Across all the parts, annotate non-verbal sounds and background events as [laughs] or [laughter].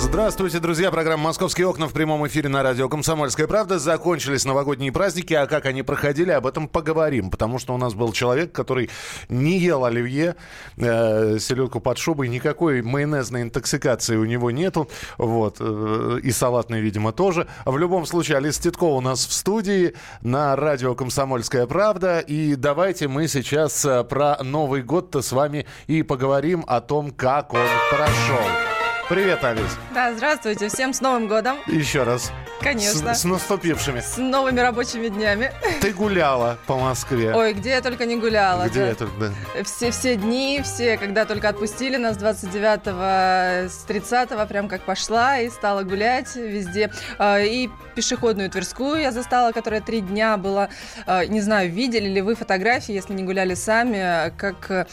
Здравствуйте, друзья. Программа «Московские окна» в прямом эфире на радио «Комсомольская правда». Закончились новогодние праздники, а как они проходили, об этом поговорим. Потому что у нас был человек, который не ел оливье, э, селедку под шубой, никакой майонезной интоксикации у него нету. Вот. Э, и салатной, видимо, тоже. В любом случае, Алиса Титкова у нас в студии на радио «Комсомольская правда». И давайте мы сейчас э, про Новый год-то с вами и поговорим о том, как он прошел. Привет, Алис. Да, здравствуйте. Всем с Новым годом. Еще раз. Конечно. С, с наступившими. С новыми рабочими днями. [laughs] Ты гуляла по Москве. Ой, где я только не гуляла. Где я только, да. Все, все дни, все, когда только отпустили нас 29 с 30 прям как пошла и стала гулять везде. А, и пешеходную Тверскую я застала, которая три дня была. А, не знаю, видели ли вы фотографии, если не гуляли сами, как э,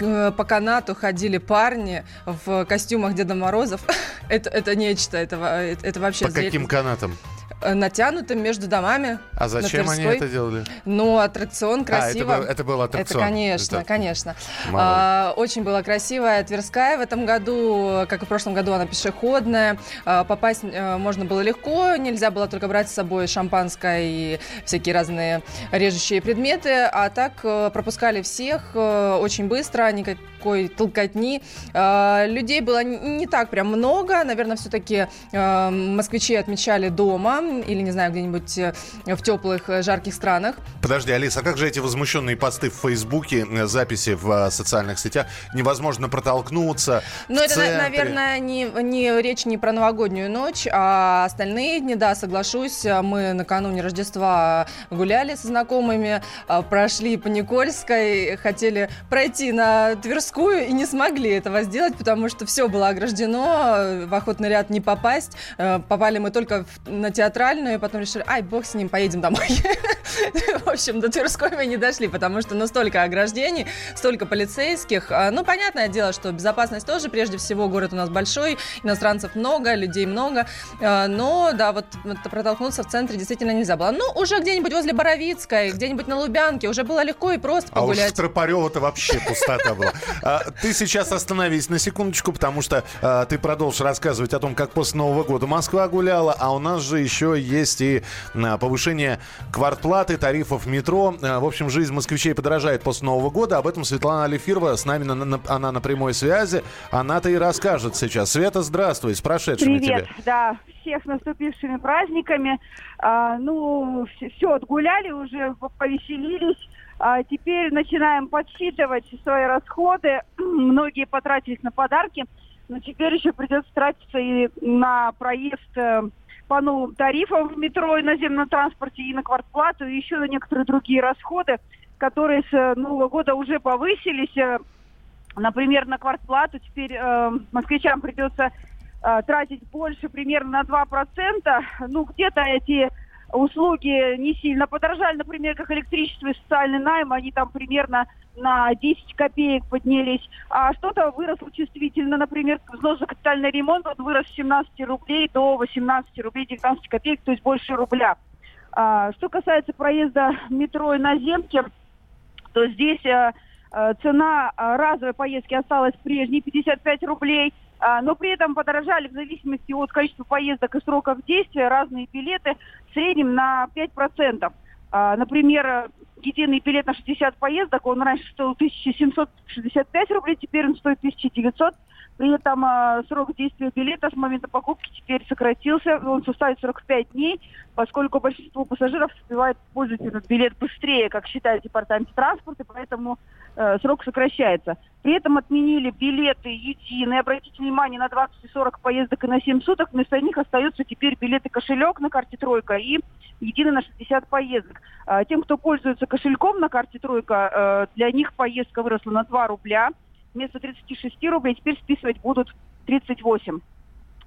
э, по канату ходили парни в костюмах Деда Морозов. [laughs] это, это нечто, это, это вообще каким канатам? Э, натянутым между домами. А зачем они это делали? Ну, аттракцион красиво. А, это это был аттракцион. Это, конечно, это... конечно. А, очень была красивая Тверская в этом году, как и в прошлом году, она пешеходная. А, попасть а, можно было легко, нельзя было только брать с собой шампанское и всякие разные режущие предметы, а так а, пропускали всех а, очень быстро, никакой толкотни. А, людей было не так прям много, наверное, все-таки а, москвичи отмечали дома, или, не знаю, где-нибудь э, в теплых, э, жарких странах. Подожди, Алиса, а как же эти возмущенные посты в Фейсбуке, э, записи в социальных сетях? Невозможно протолкнуться Ну, это, центре. наверное, не, не речь не про новогоднюю ночь, а остальные дни, да, соглашусь. Мы накануне Рождества гуляли со знакомыми, прошли по Никольской, хотели пройти на Тверскую и не смогли этого сделать, потому что все было ограждено, в охотный ряд не попасть. Попали мы только на театр театральную, и потом решили, ай, бог с ним, поедем домой. [laughs] В общем, до Тверской мы не дошли, потому что ну столько ограждений, столько полицейских. А, ну, понятное дело, что безопасность тоже, прежде всего, город у нас большой, иностранцев много, людей много, а, но, да, вот протолкнуться в центре действительно нельзя было. Ну, уже где-нибудь возле Боровицкой, где-нибудь на Лубянке, уже было легко и просто погулять. А уж в Тропарево-то вообще пустота была. А, ты сейчас остановись на секундочку, потому что ты продолжишь рассказывать о том, как после Нового года Москва гуляла, а у нас же еще есть и а, повышение квартплаты, тарифов метро. А, в общем, жизнь москвичей подорожает после Нового года. Об этом Светлана Алифирова с нами, на, на, она на прямой связи. Она-то и расскажет сейчас. Света, здравствуй, с прошедшими Привет, тебе. да, всех наступившими праздниками. А, ну, все, все отгуляли уже, повеселились. А теперь начинаем подсчитывать свои расходы. [clears throat] Многие потратились на подарки, но теперь еще придется тратиться и на проезд э, по новым тарифам в метро и наземном транспорте, и на квартплату, и еще на некоторые другие расходы, которые с э, Нового года уже повысились. Э, например, на квартплату теперь э, москвичам придется э, тратить больше, примерно на 2%. Ну, где-то эти услуги не сильно подорожали, например, как электричество и социальный найм, они там примерно на 10 копеек поднялись, а что-то выросло чувствительно, например, взнос за капитальный ремонт он вырос с 17 рублей до 18 рублей 19 копеек, то есть больше рубля. А, что касается проезда метро и наземки, то здесь а, цена разовой поездки осталась прежней, 55 рублей – а, но при этом подорожали в зависимости от количества поездок и сроков действия разные билеты в среднем на 5%. А, например, единый билет на 60 поездок, он раньше стоил 1765 рублей, теперь он стоит 1900 при этом э, срок действия билета с момента покупки теперь сократился, он составит 45 дней, поскольку большинство пассажиров успевает пользоваться этот билет быстрее, как считает департамент транспорта, поэтому э, срок сокращается. При этом отменили билеты единые. Обратите внимание, на 20 и 40 поездок и на 7 суток вместо них остаются теперь билеты кошелек на карте «Тройка» и единый на 60 поездок. Э, тем, кто пользуется кошельком на карте «Тройка», э, для них поездка выросла на 2 рубля – вместо 36 рублей теперь списывать будут 38.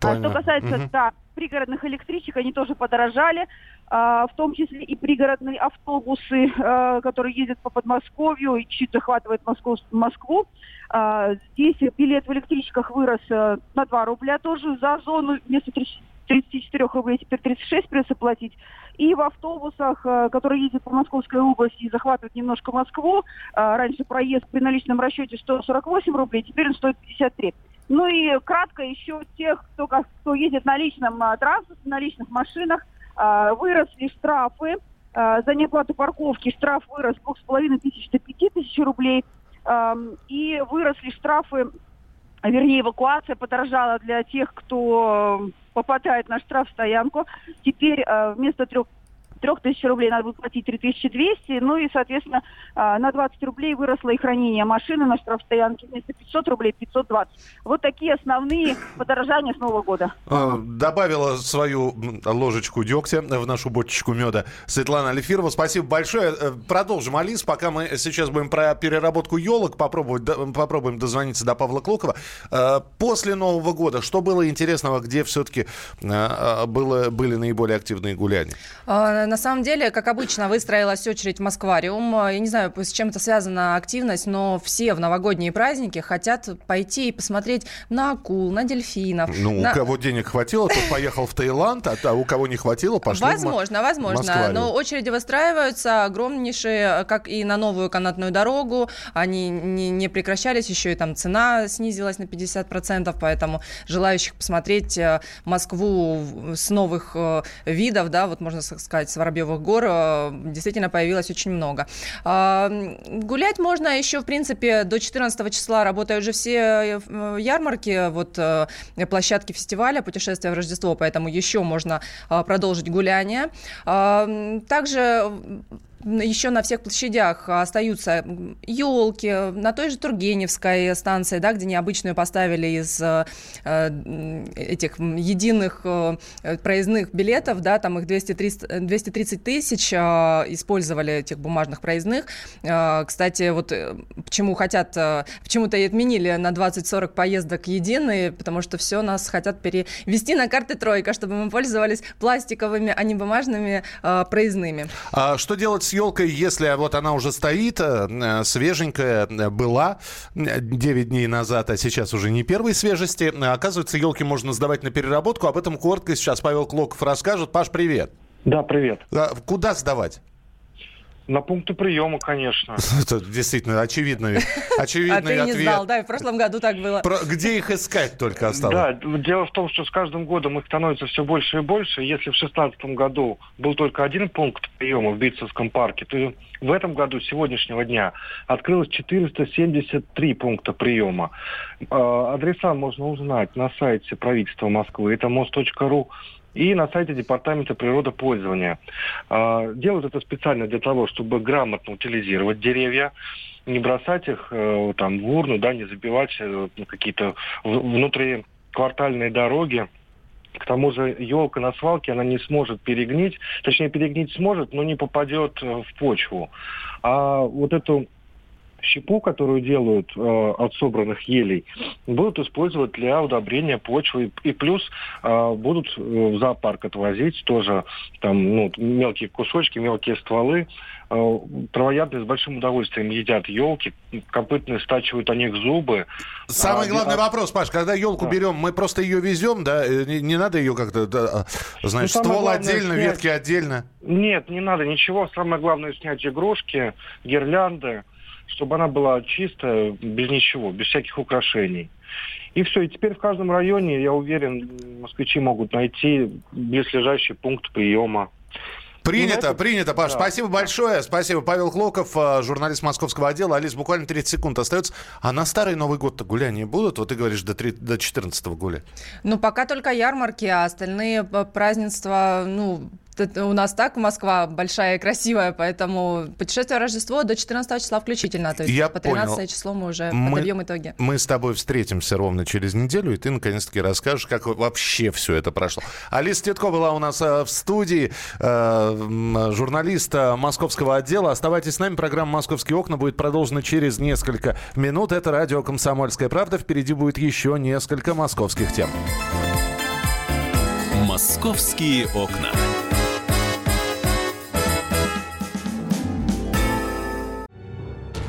А что касается, угу. да, пригородных электричек, они тоже подорожали, а, в том числе и пригородные автобусы, а, которые ездят по Подмосковью и чуть захватывают Москву. Москву. А, здесь билет в электричках вырос а, на 2 рубля тоже за зону, вместо 34 рублей теперь 36 придется платить. И в автобусах, э, которые ездят по Московской области и захватывают немножко Москву, раньше проезд при наличном расчете стоил 48 рублей, теперь он стоит 53. Ну и кратко еще тех, кто, кто ездит на личном транспорте, на личных машинах, выросли штрафы за неоплату парковки. Штраф вырос с 2,5 тысяч до 5 тысяч рублей. И выросли штрафы вернее, эвакуация подорожала для тех, кто попадает на штрафстоянку. Теперь э, вместо трех 3000 рублей надо будет платить 3200, ну и, соответственно, а, на 20 рублей выросло и хранение машины на штрафстоянке вместо 500 рублей 520. Вот такие основные подорожания с Нового года. А, добавила свою ложечку дегтя в нашу бочечку меда Светлана Алифирова. Спасибо большое. Э, продолжим, Алис, пока мы сейчас будем про переработку елок попробовать, попробуем дозвониться до Павла Клокова. Э, после Нового года что было интересного, где все-таки э, было, были наиболее активные гуляния? На самом деле, как обычно, выстроилась очередь в Москвариум. Я не знаю, с чем это связана активность, но все в новогодние праздники хотят пойти и посмотреть на акул, на дельфинов. Ну, на... у кого денег хватило, тот поехал в Таиланд, а у кого не хватило, пошли Возможно, в возможно. Но очереди выстраиваются огромнейшие, как и на новую канатную дорогу. Они не, не прекращались, еще и там цена снизилась на 50%, поэтому желающих посмотреть э, Москву с новых э, видов, да, вот можно сказать, Воробьевых гор э, действительно появилось очень много. Гулять можно еще, в принципе, до 14 числа работают уже все э, ярмарки, вот э, площадки фестиваля «Путешествие в Рождество», поэтому еще можно продолжить гуляние. Также еще на всех площадях остаются елки, на той же Тургеневской станции, да, где необычную поставили из э, этих единых э, проездных билетов, да, там их 230, 230 тысяч э, использовали этих бумажных проездных. Э, кстати, вот э, почему хотят, э, почему-то и отменили на 20-40 поездок единые, потому что все нас хотят перевести на карты тройка, чтобы мы пользовались пластиковыми, а не бумажными э, проездными. А что делать с елкой, если вот она уже стоит, э, свеженькая э, была 9 дней назад, а сейчас уже не первой свежести. Оказывается, елки можно сдавать на переработку. Об этом коротко сейчас Павел Клоков расскажет. Паш, привет. Да, привет. А куда сдавать? На пункты приема, конечно. [laughs] Это действительно очевидный, [laughs] очевидный а ты ответ. не знал, да, и в прошлом году так было. Про, где их искать только осталось? Да, дело в том, что с каждым годом их становится все больше и больше. Если в 2016 году был только один пункт приема в Битцевском парке, то в этом году, с сегодняшнего дня, открылось 473 пункта приема. А, адреса можно узнать на сайте правительства Москвы. Это мост.ру и на сайте Департамента природопользования. А, делают это специально для того, чтобы грамотно утилизировать деревья, не бросать их э, там в урну, да, не забивать э, какие-то внутриквартальные дороги. К тому же елка на свалке, она не сможет перегнить, точнее перегнить сможет, но не попадет э, в почву. А вот эту щепу, которую делают э, от собранных елей, будут использовать для удобрения почвы. И плюс э, будут э, в зоопарк отвозить тоже там ну, мелкие кусочки, мелкие стволы. Э, травоядные с большим удовольствием едят елки, копытные стачивают о них зубы. Самый а, главный а... вопрос, Паш, когда елку да. берем, мы просто ее везем, да? Э, не, не надо ее как-то, да, а, знаешь, ну, ствол отдельно, снять... ветки отдельно? Нет, не надо ничего. Самое главное снять игрушки, гирлянды чтобы она была чистая, без ничего, без всяких украшений. И все. И теперь в каждом районе, я уверен, москвичи могут найти близлежащий пункт приема. Принято, это... принято, Паш. Да. Спасибо большое. Спасибо. Павел Клоков, э, журналист московского отдела. Алис, буквально 30 секунд остается. А на старый Новый год-то гуляния будут? Вот ты говоришь, до, 3, до 14 гуля. Ну, пока только ярмарки, а остальные празднества, ну, у нас так Москва большая и красивая, поэтому путешествие Рождество до 14 числа включительно. То есть Я по 13 понял. число мы уже мы, подобьем итоги. Мы с тобой встретимся ровно через неделю, и ты наконец-таки расскажешь, как вообще все это прошло. Алиса Титко была у нас э, в студии, э, журналист э, московского отдела. Оставайтесь с нами, программа «Московские окна» будет продолжена через несколько минут. Это радио «Комсомольская правда». Впереди будет еще несколько московских тем. «Московские окна».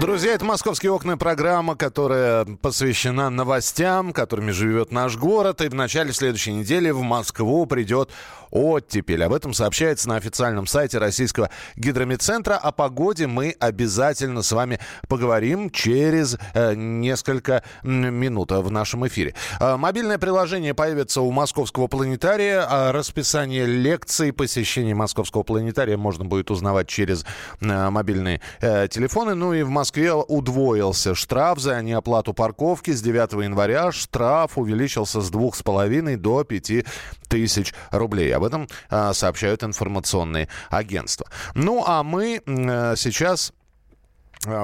Друзья, это «Московские окна» программа, которая посвящена новостям, которыми живет наш город. И в начале следующей недели в Москву придет оттепель. Об этом сообщается на официальном сайте Российского гидромедцентра. О погоде мы обязательно с вами поговорим через э, несколько минут в нашем эфире. Э, мобильное приложение появится у Московского планетария. Расписание лекций, посещения Московского планетария можно будет узнавать через э, мобильные телефоны. Ну и в Москве удвоился штраф за неоплату парковки. С 9 января штраф увеличился с 2,5 до 5 тысяч рублей. Об этом а, сообщают информационные агентства. Ну, а мы а, сейчас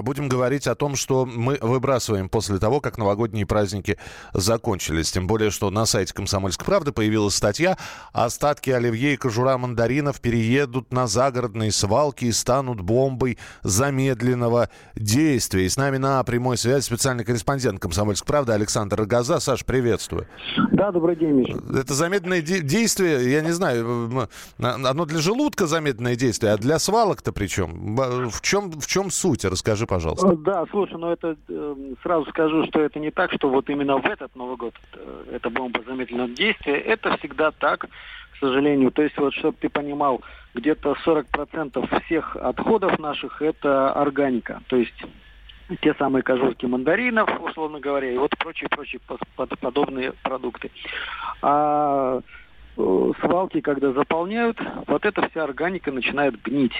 Будем говорить о том, что мы выбрасываем после того, как новогодние праздники закончились. Тем более, что на сайте «Комсомольской правды» появилась статья «Остатки оливье и кожура мандаринов переедут на загородные свалки и станут бомбой замедленного действия». И с нами на прямой связи специальный корреспондент «Комсомольской правды» Александр Рогоза. Саш, приветствую. Да, добрый день, Миша. Это замедленное де- действие, я не знаю, оно для желудка замедленное действие, а для свалок-то причем? В чем, в чем суть? Расскажи, пожалуйста. Э, да, слушай, ну это э, сразу скажу, что это не так, что вот именно в этот Новый год э, это бомба замедленного действия. Это всегда так, к сожалению. То есть вот, чтобы ты понимал, где-то 40% всех отходов наших это органика. То есть те самые кожурки мандаринов, условно говоря, и вот прочие-прочие подобные продукты. А свалки, когда заполняют, вот эта вся органика начинает гнить.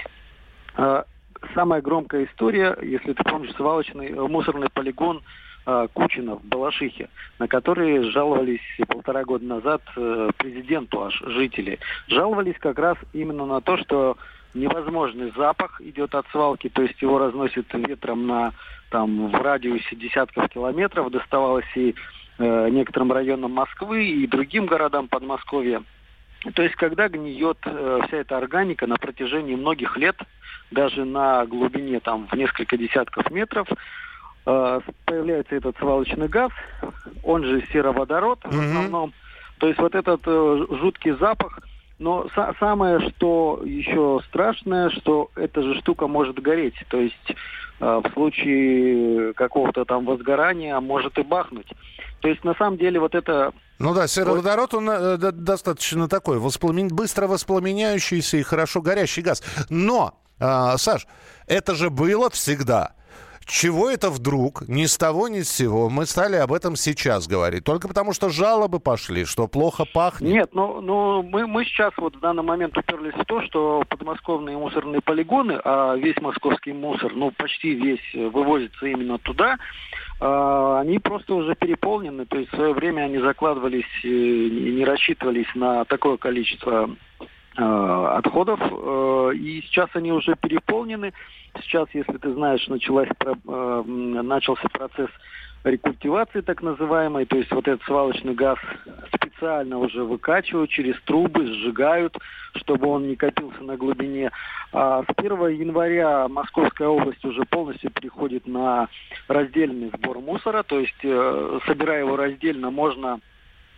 Самая громкая история, если ты помнишь, свалочный э, мусорный полигон э, Кучина в Балашихе, на который жаловались полтора года назад э, президенту аж жители. Жаловались как раз именно на то, что невозможный запах идет от свалки, то есть его разносит ветром на там в радиусе десятков километров, доставалось и э, некоторым районам Москвы и другим городам Подмосковья. То есть, когда гниет э, вся эта органика на протяжении многих лет, даже на глубине там в несколько десятков метров, э, появляется этот свалочный газ, он же сероводород mm-hmm. в основном. То есть вот этот э, жуткий запах. Но са- самое, что еще страшное, что эта же штука может гореть. То есть э, в случае какого-то там возгорания может и бахнуть. То есть на самом деле вот это ну да, сероводород, он э, достаточно такой, воспламен... быстро воспламеняющийся и хорошо горящий газ. Но, э, Саш, это же было всегда. Чего это вдруг, ни с того, ни с сего, мы стали об этом сейчас говорить? Только потому, что жалобы пошли, что плохо пахнет? Нет, ну, ну мы, мы сейчас вот в данный момент уперлись в то, что подмосковные мусорные полигоны, а весь московский мусор, ну почти весь вывозится именно туда, а, они просто уже переполнены. То есть в свое время они закладывались и не рассчитывались на такое количество а, отходов, а, и сейчас они уже переполнены. Сейчас, если ты знаешь, началась, начался процесс рекультивации так называемой, то есть вот этот свалочный газ специально уже выкачивают через трубы, сжигают, чтобы он не копился на глубине. А с 1 января Московская область уже полностью переходит на раздельный сбор мусора, то есть э, собирая его раздельно, можно Э,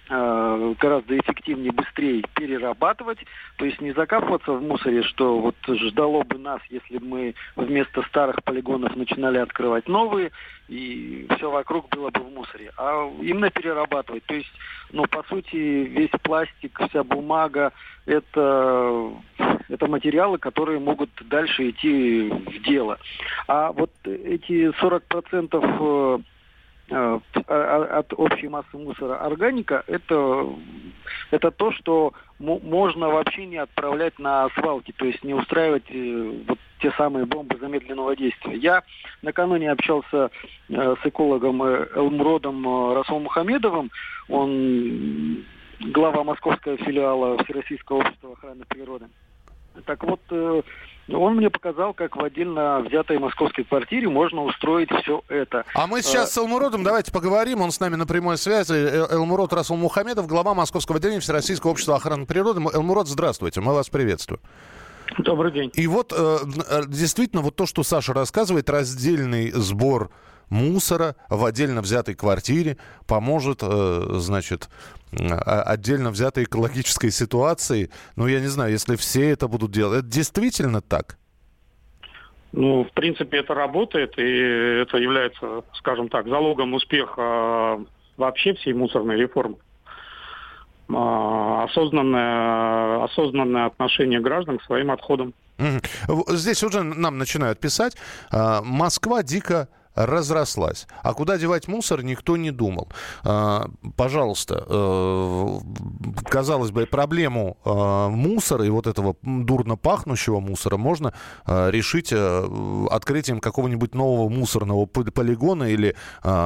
гораздо эффективнее, быстрее перерабатывать, то есть не закапываться в мусоре, что вот ждало бы нас, если бы мы вместо старых полигонов начинали открывать новые, и все вокруг было бы в мусоре, а именно перерабатывать. То есть, ну, по сути, весь пластик, вся бумага, это, это материалы, которые могут дальше идти в дело. А вот эти 40% Э, от общей массы мусора органика, это, это то, что можно вообще не отправлять на свалки, то есть не устраивать э, вот те самые бомбы замедленного действия. Я накануне общался э, с экологом Элмродом Расулом Мухамедовым, он глава московского филиала Всероссийского общества охраны природы. Так вот, э, он мне показал, как в отдельно взятой московской квартире можно устроить все это. А мы сейчас с Элмуродом давайте поговорим. Он с нами на прямой связи. Элмурод Расул Мухамедов, глава Московского отделения Всероссийского общества охраны природы. Элмурод, здравствуйте, мы вас приветствуем. Добрый день. И вот действительно вот то, что Саша рассказывает, раздельный сбор мусора в отдельно взятой квартире поможет, э, значит, отдельно взятой экологической ситуации. Ну, я не знаю, если все это будут делать. Это действительно так? Ну, в принципе, это работает, и это является, скажем так, залогом успеха вообще всей мусорной реформы. А, осознанное, осознанное отношение граждан к своим отходам. Здесь уже нам начинают писать. А, Москва дико разрослась. А куда девать мусор, никто не думал. А, пожалуйста, э, казалось бы, проблему э, мусора и вот этого дурно пахнущего мусора можно э, решить открытием какого-нибудь нового мусорного полигона или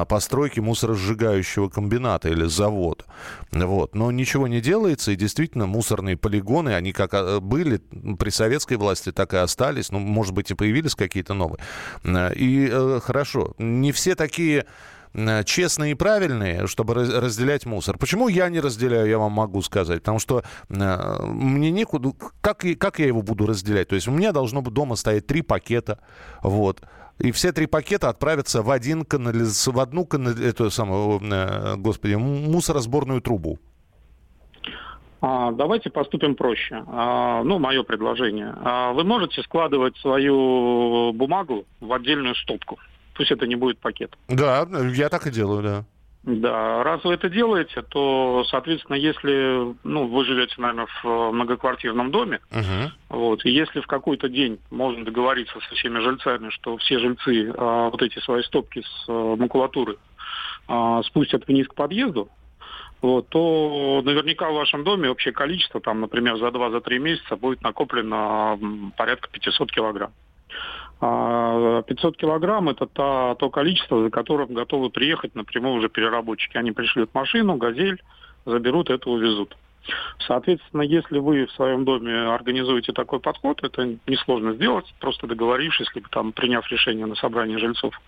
постройки мусоросжигающего комбината или завода. Вот. Но ничего не делается, и действительно мусорные полигоны, они как были при советской власти, так и остались. Ну, может быть, и появились какие-то новые. И хорошо, не все такие честные и правильные, чтобы разделять мусор. Почему я не разделяю, я вам могу сказать. Потому что э, мне некуда... Как, как я его буду разделять? То есть у меня должно быть дома стоять три пакета. Вот. И все три пакета отправятся в, один канализ... в одну канали... эту самую, э, господи, мусоросборную трубу. А, давайте поступим проще. А, ну, мое предложение. А, вы можете складывать свою бумагу в отдельную стопку. Пусть это не будет пакет. Да, я так и делаю, да. Да, раз вы это делаете, то, соответственно, если ну, вы живете, наверное, в многоквартирном доме, uh-huh. вот, и если в какой-то день можно договориться со всеми жильцами, что все жильцы а, вот эти свои стопки с а, макулатуры а, спустят вниз к подъезду, вот, то наверняка в вашем доме общее количество, там, например, за 2-3 месяца будет накоплено порядка 500 килограмм. 500 а, килограмм – это то, то количество, за которым готовы приехать напрямую уже переработчики. Они пришлют машину, «Газель», заберут это, увезут. Соответственно, если вы в своем доме организуете такой подход, это несложно сделать, просто договорившись, либо там приняв решение на собрании жильцов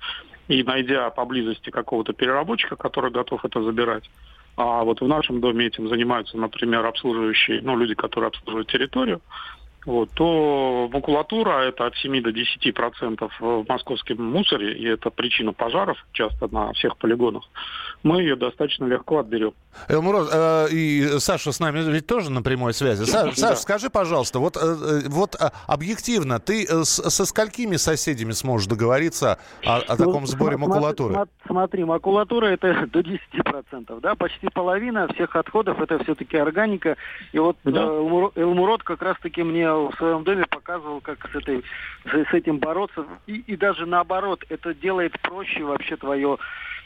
и найдя поблизости какого-то переработчика, который готов это забирать. А вот в нашем доме этим занимаются, например, обслуживающие, ну, люди, которые обслуживают территорию вот, то макулатура это от 7 до 10 процентов в московском мусоре, и это причина пожаров часто на всех полигонах, мы ее достаточно легко отберем. Элмуроз, э, и Саша с нами ведь тоже на прямой связи. Саша, да. Саш, скажи, пожалуйста, вот, э, э вот э, объективно, ты э, с, со сколькими соседями сможешь договориться о, о таком ну, сборе смотри, макулатуры? Смотри, смотри, макулатура это [laughs] до 10 процентов, да, почти половина всех отходов это все-таки органика, и вот да. Элмурод как раз-таки мне в своем доме показывал, как с, этой, с, этим бороться. И, и даже наоборот, это делает проще вообще твое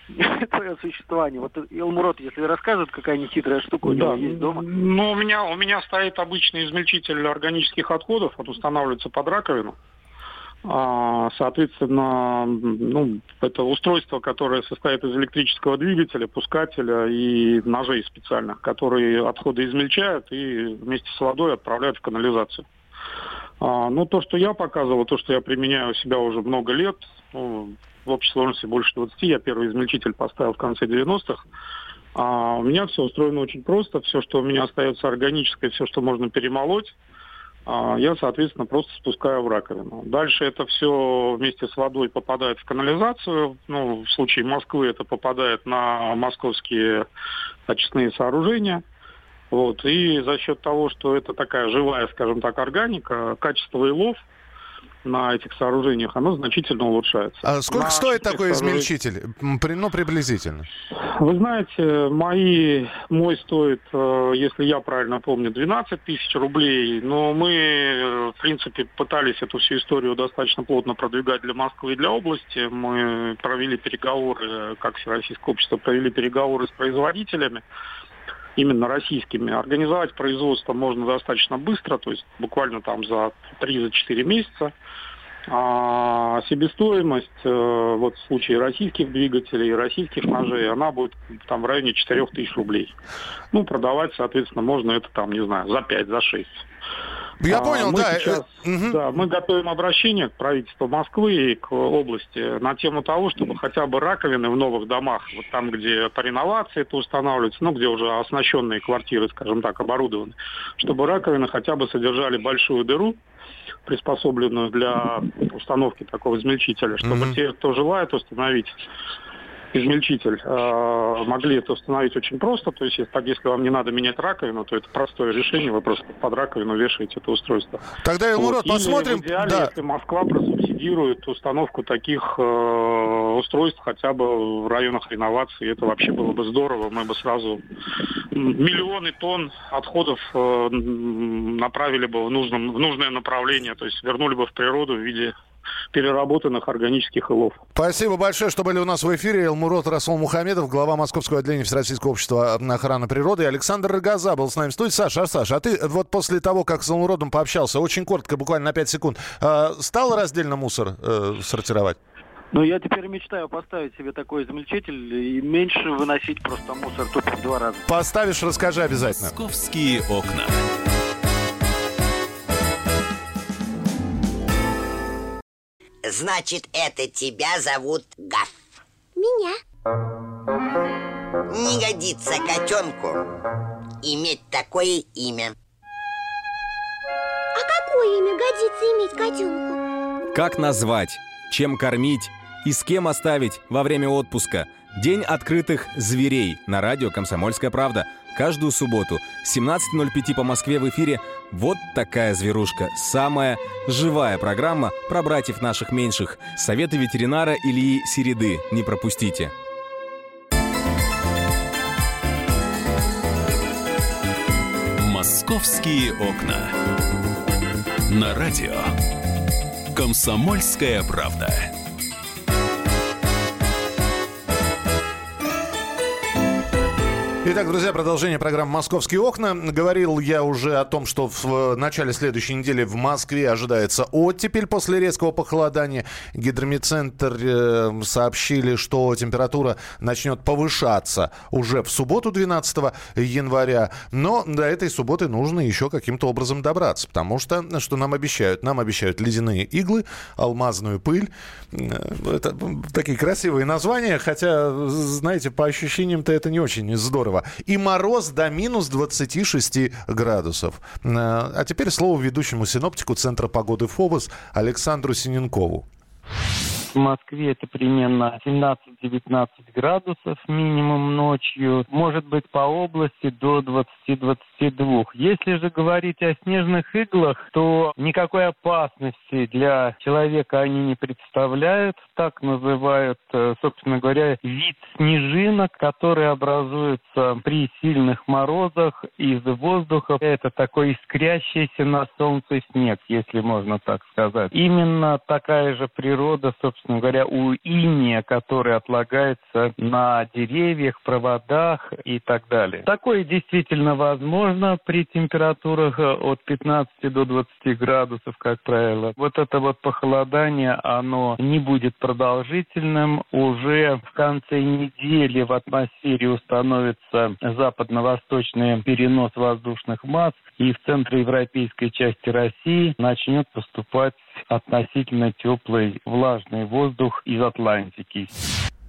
[laughs] твое существование. Вот Илмурод, если расскажет, какая нехитрая штука у него да. есть дома. Ну, у меня, у меня стоит обычный измельчитель органических отходов, он устанавливается под раковину. А, соответственно, ну, это устройство, которое состоит из электрического двигателя, пускателя и ножей специальных, которые отходы измельчают и вместе с водой отправляют в канализацию. А, ну, то, что я показывал, то, что я применяю у себя уже много лет, ну, в общей сложности больше 20, я первый измельчитель поставил в конце 90-х, а у меня все устроено очень просто. Все, что у меня остается органическое, все, что можно перемолоть, а, я, соответственно, просто спускаю в раковину. Дальше это все вместе с водой попадает в канализацию. Ну, в случае Москвы это попадает на московские очистные сооружения – вот. И за счет того, что это такая живая, скажем так, органика, качество илов на этих сооружениях, оно значительно улучшается. А сколько на стоит такой измельчитель? При, ну, приблизительно. Вы знаете, мои, мой стоит, э, если я правильно помню, 12 тысяч рублей, но мы, э, в принципе, пытались эту всю историю достаточно плотно продвигать для Москвы и для области. Мы провели переговоры, как Всероссийское общество, провели переговоры с производителями именно российскими. Организовать производство можно достаточно быстро, то есть буквально там за 3-4 месяца. А себестоимость э, вот в случае российских двигателей, российских ножей, она будет там в районе 4 тысяч рублей. Ну, продавать, соответственно, можно это там, не знаю, за 5, за 6. Я понял, мы да. Сейчас, угу. Да, мы готовим обращение к правительству Москвы и к области на тему того, чтобы хотя бы раковины в новых домах, вот там, где по реновации это устанавливается, ну, где уже оснащенные квартиры, скажем так, оборудованы, чтобы раковины хотя бы содержали большую дыру, приспособленную для установки такого измельчителя, чтобы mm-hmm. те, кто желает установить измельчитель. Э, могли это установить очень просто. То есть, так, если вам не надо менять раковину, то это простое решение. Вы просто под раковину вешаете это устройство. Тогда, Илмурод, вот. посмотрим. в идеале, да. если Москва просубсидирует установку таких э, устройств хотя бы в районах реновации, это вообще было бы здорово. Мы бы сразу миллионы тонн отходов э, направили бы в, нужном, в нужное направление. То есть вернули бы в природу в виде переработанных органических илов. Спасибо большое, что были у нас в эфире. Элмурод Расул Мухамедов, глава Московского отделения Всероссийского общества охраны природы. И Александр Рогоза был с нами в студии. Саша, а Саша, а ты вот после того, как с Элмуродом пообщался, очень коротко, буквально на 5 секунд, э, стал раздельно мусор э, сортировать? Ну, я теперь мечтаю поставить себе такой измельчитель и меньше выносить просто мусор только в два раза. Поставишь, расскажи обязательно. Московские окна. Значит, это тебя зовут Гаф. Меня. Не годится котенку иметь такое имя. А какое имя годится иметь котенку? Как назвать, чем кормить и с кем оставить во время отпуска? День открытых зверей на радио «Комсомольская правда». Каждую субботу 17.05 по Москве в эфире «Вот такая зверушка». Самая живая программа про братьев наших меньших. Советы ветеринара Ильи Середы. Не пропустите. «Московские окна». На радио «Комсомольская правда». Итак, друзья, продолжение программы «Московские окна». Говорил я уже о том, что в э, начале следующей недели в Москве ожидается оттепель после резкого похолодания. Гидромедцентр э, сообщили, что температура начнет повышаться уже в субботу 12 января. Но до этой субботы нужно еще каким-то образом добраться. Потому что, что нам обещают? Нам обещают ледяные иглы, алмазную пыль. Э, это такие красивые названия, хотя, знаете, по ощущениям-то это не очень здорово. И мороз до минус 26 градусов. Э, а теперь слово ведущему синоптику Центра погоды ФОБОС Александру Синенкову. В Москве это примерно 17-19 градусов минимум ночью. Может быть по области до 20-22. Если же говорить о снежных иглах, то никакой опасности для человека они не представляют. Так называют, э, собственно говоря, вид снежинок, которые образуются при сильных морозах из воздуха. Это такой искрящийся на солнце снег, если можно так сказать. Именно такая же природа, собственно, собственно говоря, у иния, который отлагается на деревьях, проводах и так далее. Такое действительно возможно при температурах э, от 15 до 20 градусов, как правило. Вот это вот похолодание, оно не будет продолжительным. Уже в конце недели в атмосфере установится западно-восточный перенос воздушных масс, и в центроевропейской части России начнет поступать относительно теплый влажный воздух из Атлантики.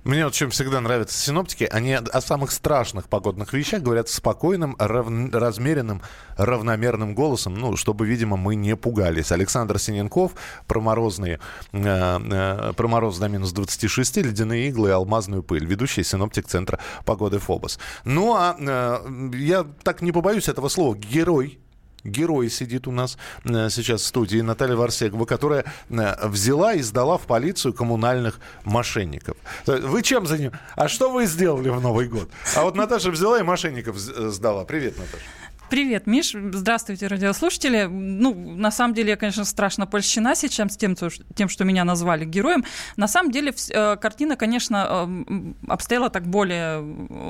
Мне вот чем всегда нравятся синоптики, они о самых страшных погодных вещах говорят спокойным, рав... размеренным, равномерным голосом, ну, чтобы, видимо, мы не пугались. Александр Синенков про морозные, э, э, про мороз до минус 26, ледяные иглы и алмазную пыль, ведущий синоптик Центра погоды ФОБОС. Ну, а э, я так не побоюсь этого слова, герой герой сидит у нас э, сейчас в студии, Наталья Варсегова, которая э, взяла и сдала в полицию коммунальных мошенников. Вы чем занимаетесь? А что вы сделали в Новый год? А вот Наташа взяла и мошенников э, сдала. Привет, Наташа. Привет, Миш. Здравствуйте, радиослушатели. Ну, на самом деле, я, конечно, страшно польщена сейчас тем, тем что меня назвали героем. На самом деле, э, картина, конечно, э, обстояла так более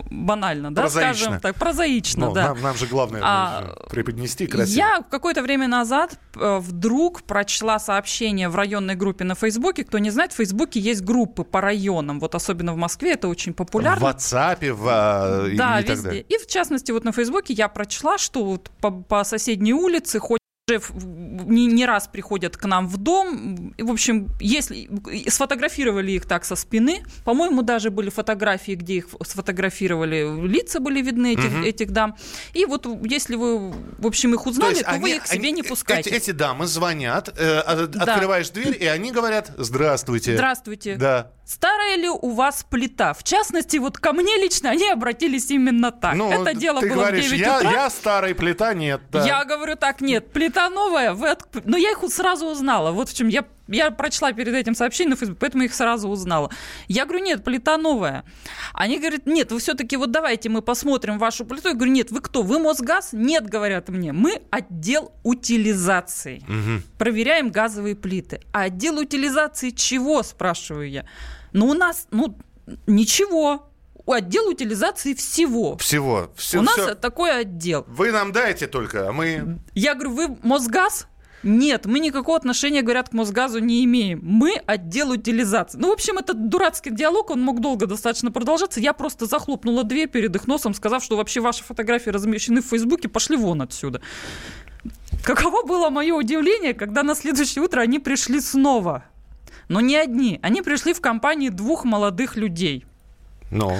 банально, да, прозаично. скажем так, прозаично, ну, да. Нам, нам же главное а, преподнести красиво. Я какое-то время назад э, вдруг прочла сообщение в районной группе на Фейсбуке. Кто не знает, в Фейсбуке есть группы по районам. Вот особенно в Москве это очень популярно. В WhatsApp, в... Да, и, везде. И, и в частности, вот на Фейсбуке я прочла, что вот по, по соседней улице ходят не, не раз приходят к нам в дом. В общем, если сфотографировали их так со спины, по-моему, даже были фотографии, где их сфотографировали, лица были видны этих, угу. этих дам. И вот если вы, в общем, их узнали, то, то они, вы их себе не пускаете. Эти, эти дамы звонят, э, открываешь да. дверь, и они говорят «Здравствуйте». Здравствуйте. Да. Старая ли у вас плита? В частности, вот ко мне лично они обратились именно так. Ну, Это дело ты было говоришь, в 9 я, утра. я старая плита, нет. Да. Я говорю так, нет, плита новая, вы от... но я их сразу узнала. Вот в чем я я прочла перед этим сообщение на Facebook, поэтому их сразу узнала. Я говорю, нет, плита новая. Они говорят, нет, вы все-таки вот давайте мы посмотрим вашу плиту. Я говорю, нет, вы кто? Вы Мосгаз? Нет, говорят мне, мы отдел утилизации. Угу. Проверяем газовые плиты. А отдел утилизации чего, спрашиваю я? Ну, у нас, ну, ничего отдел утилизации всего. Всего. Все, У нас все. такой отдел. Вы нам дайте только, а мы... Я говорю, вы Мосгаз? Нет, мы никакого отношения, говорят, к Мосгазу не имеем. Мы отдел утилизации. Ну, в общем, этот дурацкий диалог, он мог долго достаточно продолжаться. Я просто захлопнула дверь перед их носом, сказав, что вообще ваши фотографии размещены в Фейсбуке, пошли вон отсюда. Каково было мое удивление, когда на следующее утро они пришли снова. Но не одни. Они пришли в компании двух молодых людей. Ну?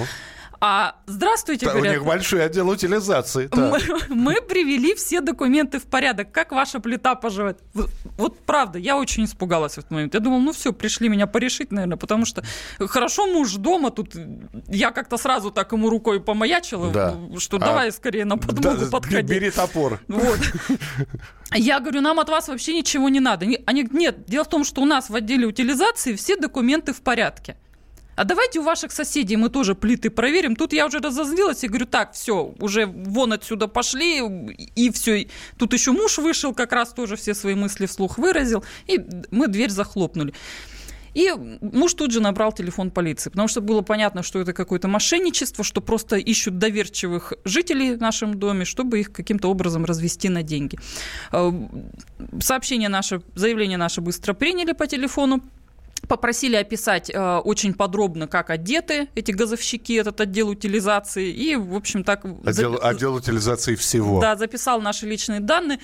А здравствуйте, да, говорят. У них большой отдел утилизации. Мы, мы привели все документы в порядок. Как ваша плита поживает? Вот, вот правда, я очень испугалась в этот момент. Я думала, ну все, пришли меня порешить, наверное, потому что хорошо муж дома, тут я как-то сразу так ему рукой помаячила, да. что а, давай скорее на подмогу да, подходи. Бери топор. Вот. [laughs] Я говорю, нам от вас вообще ничего не надо. Они говорят, нет, дело в том, что у нас в отделе утилизации все документы в порядке а давайте у ваших соседей мы тоже плиты проверим. Тут я уже разозлилась и говорю, так, все, уже вон отсюда пошли, и все. Тут еще муж вышел, как раз тоже все свои мысли вслух выразил, и мы дверь захлопнули. И муж тут же набрал телефон полиции, потому что было понятно, что это какое-то мошенничество, что просто ищут доверчивых жителей в нашем доме, чтобы их каким-то образом развести на деньги. Э, сообщение наше, заявление наше быстро приняли по телефону, Попросили описать э, очень подробно, как одеты эти газовщики, этот отдел утилизации. И, в общем, так... Отдел, зап... отдел утилизации всего. Да, записал наши личные данные.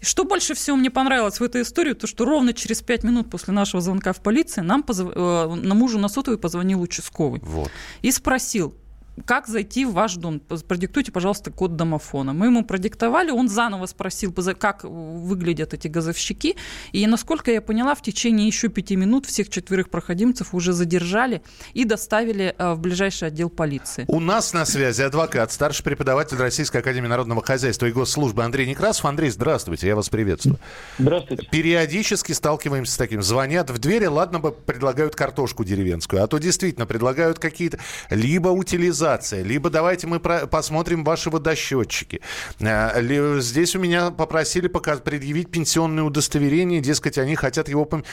И что больше всего мне понравилось в этой истории, то что ровно через пять минут после нашего звонка в полицию нам позв... э, на мужу на сотовый позвонил участковый. Вот. И спросил, как зайти в ваш дом? Продиктуйте, пожалуйста, код домофона. Мы ему продиктовали, он заново спросил, как выглядят эти газовщики. И, насколько я поняла, в течение еще пяти минут всех четверых проходимцев уже задержали и доставили э, в ближайший отдел полиции. У нас на связи адвокат, старший преподаватель Российской Академии Народного Хозяйства и Госслужбы Андрей Некрасов. Андрей, здравствуйте, я вас приветствую. Здравствуйте. Периодически сталкиваемся с таким. Звонят в двери, ладно бы предлагают картошку деревенскую, а то действительно предлагают какие-то либо утилизации, утилизация, либо давайте мы про- посмотрим ваши водосчетчики. Э, здесь у меня попросили показ- предъявить пенсионное удостоверение, дескать, они хотят его... Пом-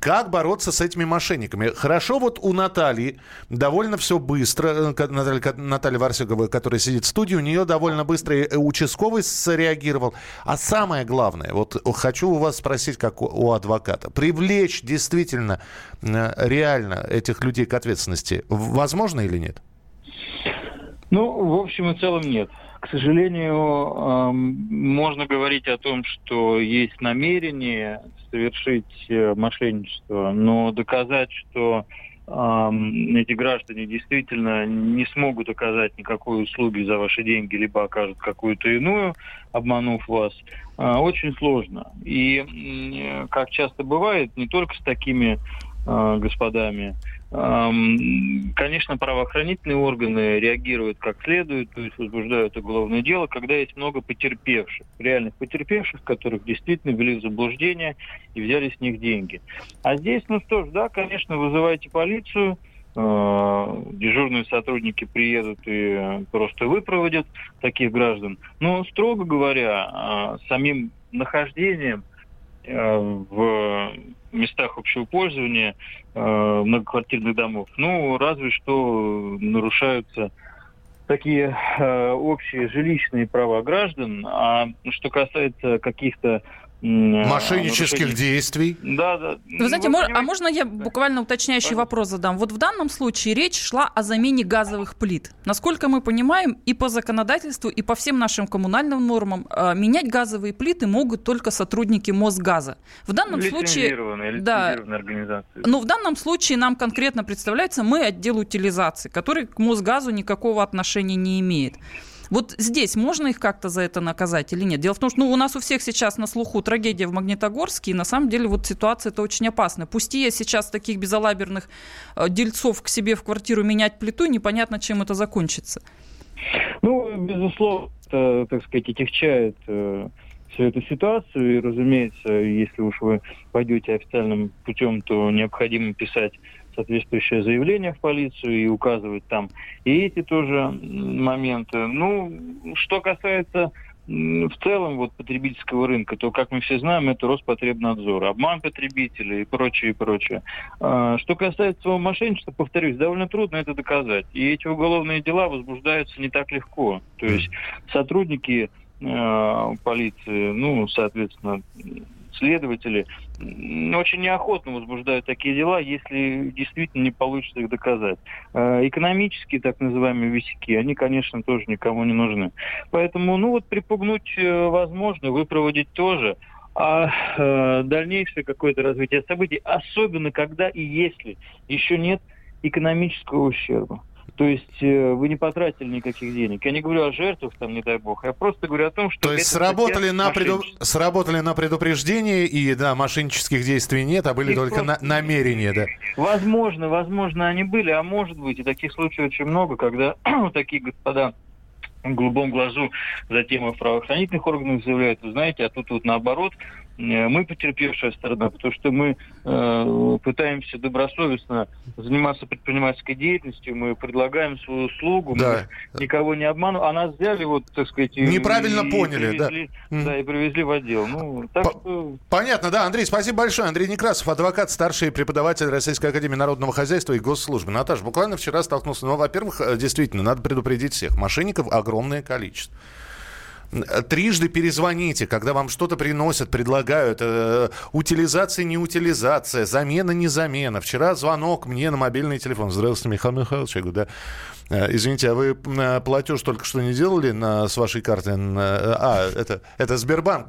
как бороться с этими мошенниками? Хорошо, вот у Натальи довольно все быстро. Э, Наталья, Наталья Варсегова, которая сидит в студии, у нее довольно быстро участковый среагировал. А самое главное, вот хочу у вас спросить, как у, адвоката, привлечь действительно э, реально этих людей к ответственности возможно или нет? Ну, в общем и целом нет. К сожалению, эм, можно говорить о том, что есть намерение совершить э, мошенничество, но доказать, что эм, эти граждане действительно не смогут оказать никакой услуги за ваши деньги, либо окажут какую-то иную, обманув вас, э, очень сложно. И, как часто бывает, не только с такими э, господами, Конечно, правоохранительные органы реагируют как следует, то есть возбуждают уголовное дело, когда есть много потерпевших, реальных потерпевших, которых действительно ввели в заблуждение и взяли с них деньги. А здесь, ну что ж, да, конечно, вызывайте полицию, э, дежурные сотрудники приедут и просто выпроводят таких граждан. Но, строго говоря, э, самим нахождением в местах общего пользования э, многоквартирных домов. Ну, разве что нарушаются такие э, общие жилищные права граждан. А что касается каких-то Мошеннических нарушений. действий. Да, да. Вы знаете, Ну, мож- а можно я буквально уточняющий вопрос задам? Вот в данном случае речь шла о замене газовых плит. Насколько мы понимаем, и по законодательству, и по всем нашим коммунальным нормам э, менять газовые плиты могут только сотрудники Мосгаза. В данном случае... Да, но в данном случае нам конкретно представляется мы отдел утилизации, который к Мосгазу никакого отношения не имеет. Вот здесь можно их как-то за это наказать или нет? Дело в том, что ну, у нас у всех сейчас на слуху трагедия в Магнитогорске, и на самом деле вот ситуация это очень опасная. Пусти я сейчас таких безалаберных э, дельцов к себе в квартиру менять плиту, непонятно, чем это закончится. Ну, безусловно, это, так сказать, отягчает э, всю эту ситуацию. И, разумеется, если уж вы пойдете официальным путем, то необходимо писать соответствующее заявление в полицию и указывать там и эти тоже моменты. Ну, что касается в целом вот потребительского рынка, то, как мы все знаем, это Роспотребнадзор, обман потребителей и прочее, и прочее. А, Что касается мошенничества, повторюсь, довольно трудно это доказать. И эти уголовные дела возбуждаются не так легко. То есть сотрудники э, полиции, ну, соответственно, следователи очень неохотно возбуждают такие дела, если действительно не получится их доказать. Э, Экономические так называемые висяки, они, конечно, тоже никому не нужны. Поэтому, ну вот припугнуть э, возможно, выпроводить тоже. А э, дальнейшее какое-то развитие событий, особенно когда и если еще нет экономического ущерба. То есть э, вы не потратили никаких денег. Я не говорю о жертвах, там, не дай бог. Я просто говорю о том, что... То есть сработали на, преду- сработали на предупреждение, и да, мошеннических действий нет, а были Их только на- просто- намерения, да. Возможно, возможно, они были, а может быть, и таких случаев очень много, когда [clears throat] вот такие господа в голубом глазу затем и в правоохранительных органах заявляют, вы знаете, а тут вот наоборот, мы потерпевшая сторона, потому что мы э, пытаемся добросовестно заниматься предпринимательской деятельностью, мы предлагаем свою услугу, Да. мы никого не обманываем, а нас взяли, вот, так сказать, и- Неправильно и поняли, да. привезли, Мгм. да, и привезли в отдел. Ну, так что Понятно, да. Андрей, спасибо большое. Андрей Некрасов, адвокат, старший преподаватель Российской Академии Народного Хозяйства и Госслужбы. Наташа, буквально вчера столкнулся. Ну, во-первых, э, действительно, надо предупредить всех. Мошенников огромное количество. Трижды перезвоните, когда вам что-то приносят, предлагают. Э, утилизация, не утилизация, замена, не замена. Вчера звонок мне на мобильный телефон. Здравствуйте, Михаил Михайлович. Я говорю, да. Э, Извините, а вы э, платеж только что не делали на, с вашей карты? на- а, это, это Сбербанк.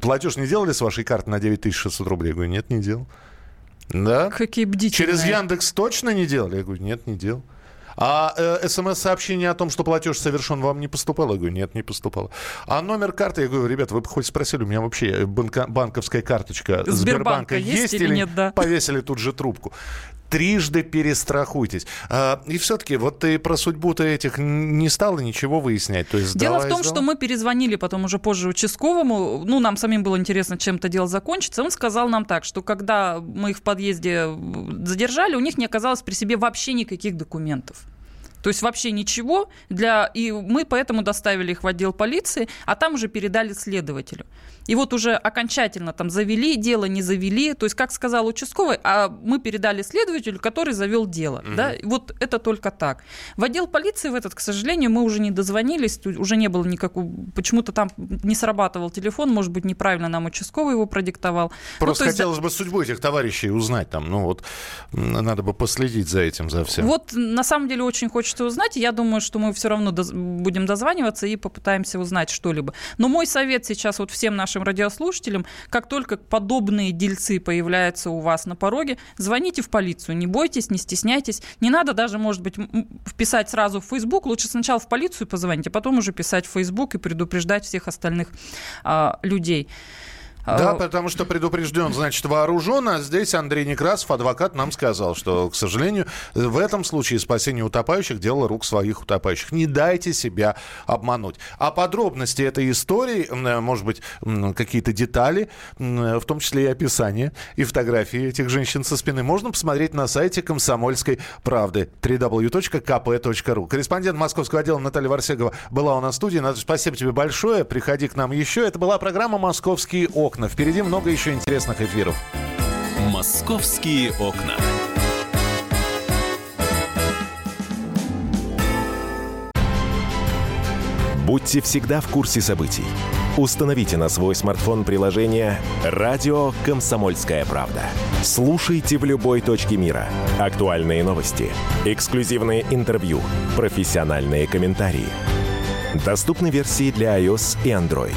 Платеж не делали с вашей карты на 9600 рублей? Я говорю, нет, не делал. Да? Какие бдительные. Через Яндекс точно не делали? Я говорю, нет, не делал. А э, смс-сообщение о том, что платеж совершен, вам не поступало? Я говорю, нет, не поступало. А номер карты, я говорю, ребят, вы бы хоть спросили, у меня вообще э, банка- банковская карточка Сбербанка Сбербанка есть или нет, да? Повесили тут же трубку. Трижды перестрахуйтесь. А, и все-таки, вот ты про судьбу-то этих не стала ничего выяснять. То есть Дело в том, сдала? что мы перезвонили потом уже позже участковому. Ну, нам самим было интересно, чем это дело закончится. Он сказал нам так, что когда мы их в подъезде задержали, у них не оказалось при себе вообще никаких документов. То есть вообще ничего. Для... И мы поэтому доставили их в отдел полиции, а там уже передали следователю. И вот уже окончательно там завели дело, не завели. То есть, как сказал участковый, а мы передали следователю, который завел дело. Мгм. Да? И вот это только так. В отдел полиции в этот, к сожалению, мы уже не дозвонились, уже не было никакого... Почему-то там не срабатывал телефон, может быть, неправильно нам участковый его продиктовал. Ну, Просто то есть, хотелось бы судьбу этих товарищей узнать там. Ну вот, надо бы последить за этим, за всем. Вот на самом деле очень хочется узнать, я думаю, что мы все равно доз- будем дозваниваться и попытаемся узнать что-либо. Но мой совет сейчас вот всем нашим радиослушателям, как только подобные дельцы появляются у вас на пороге, звоните в полицию, не бойтесь, не стесняйтесь. Не надо даже, может быть, вписать сразу в Facebook, лучше сначала в полицию позвонить, а потом уже писать в Facebook и предупреждать всех остальных а, людей. Да, А, потому что предупрежден, значит, вооружен, а здесь Андрей Некрасов, адвокат, нам сказал, что, к сожалению, в этом случае спасение утопающих – дело рук своих утопающих. Не дайте себя обмануть. А подробности этой истории, м, может быть, какие-то детали, м, в том числе и описание, и фотографии этих женщин со спины, можно посмотреть на сайте «Комсомольской правды» www.kp.ru. Корреспондент московского отдела Наталья Варсегова была у нас в студии. Наталья, спасибо тебе большое. Приходи к нам еще. Это была программа «Московские окна». Впереди много еще интересных эфиров. Московские окна. Будьте всегда в курсе событий. Установите на свой смартфон приложение «Радио Комсомольская правда». Слушайте в любой точке мира. Актуальные новости, эксклюзивные интервью, профессиональные комментарии. Доступны версии для iOS и Android.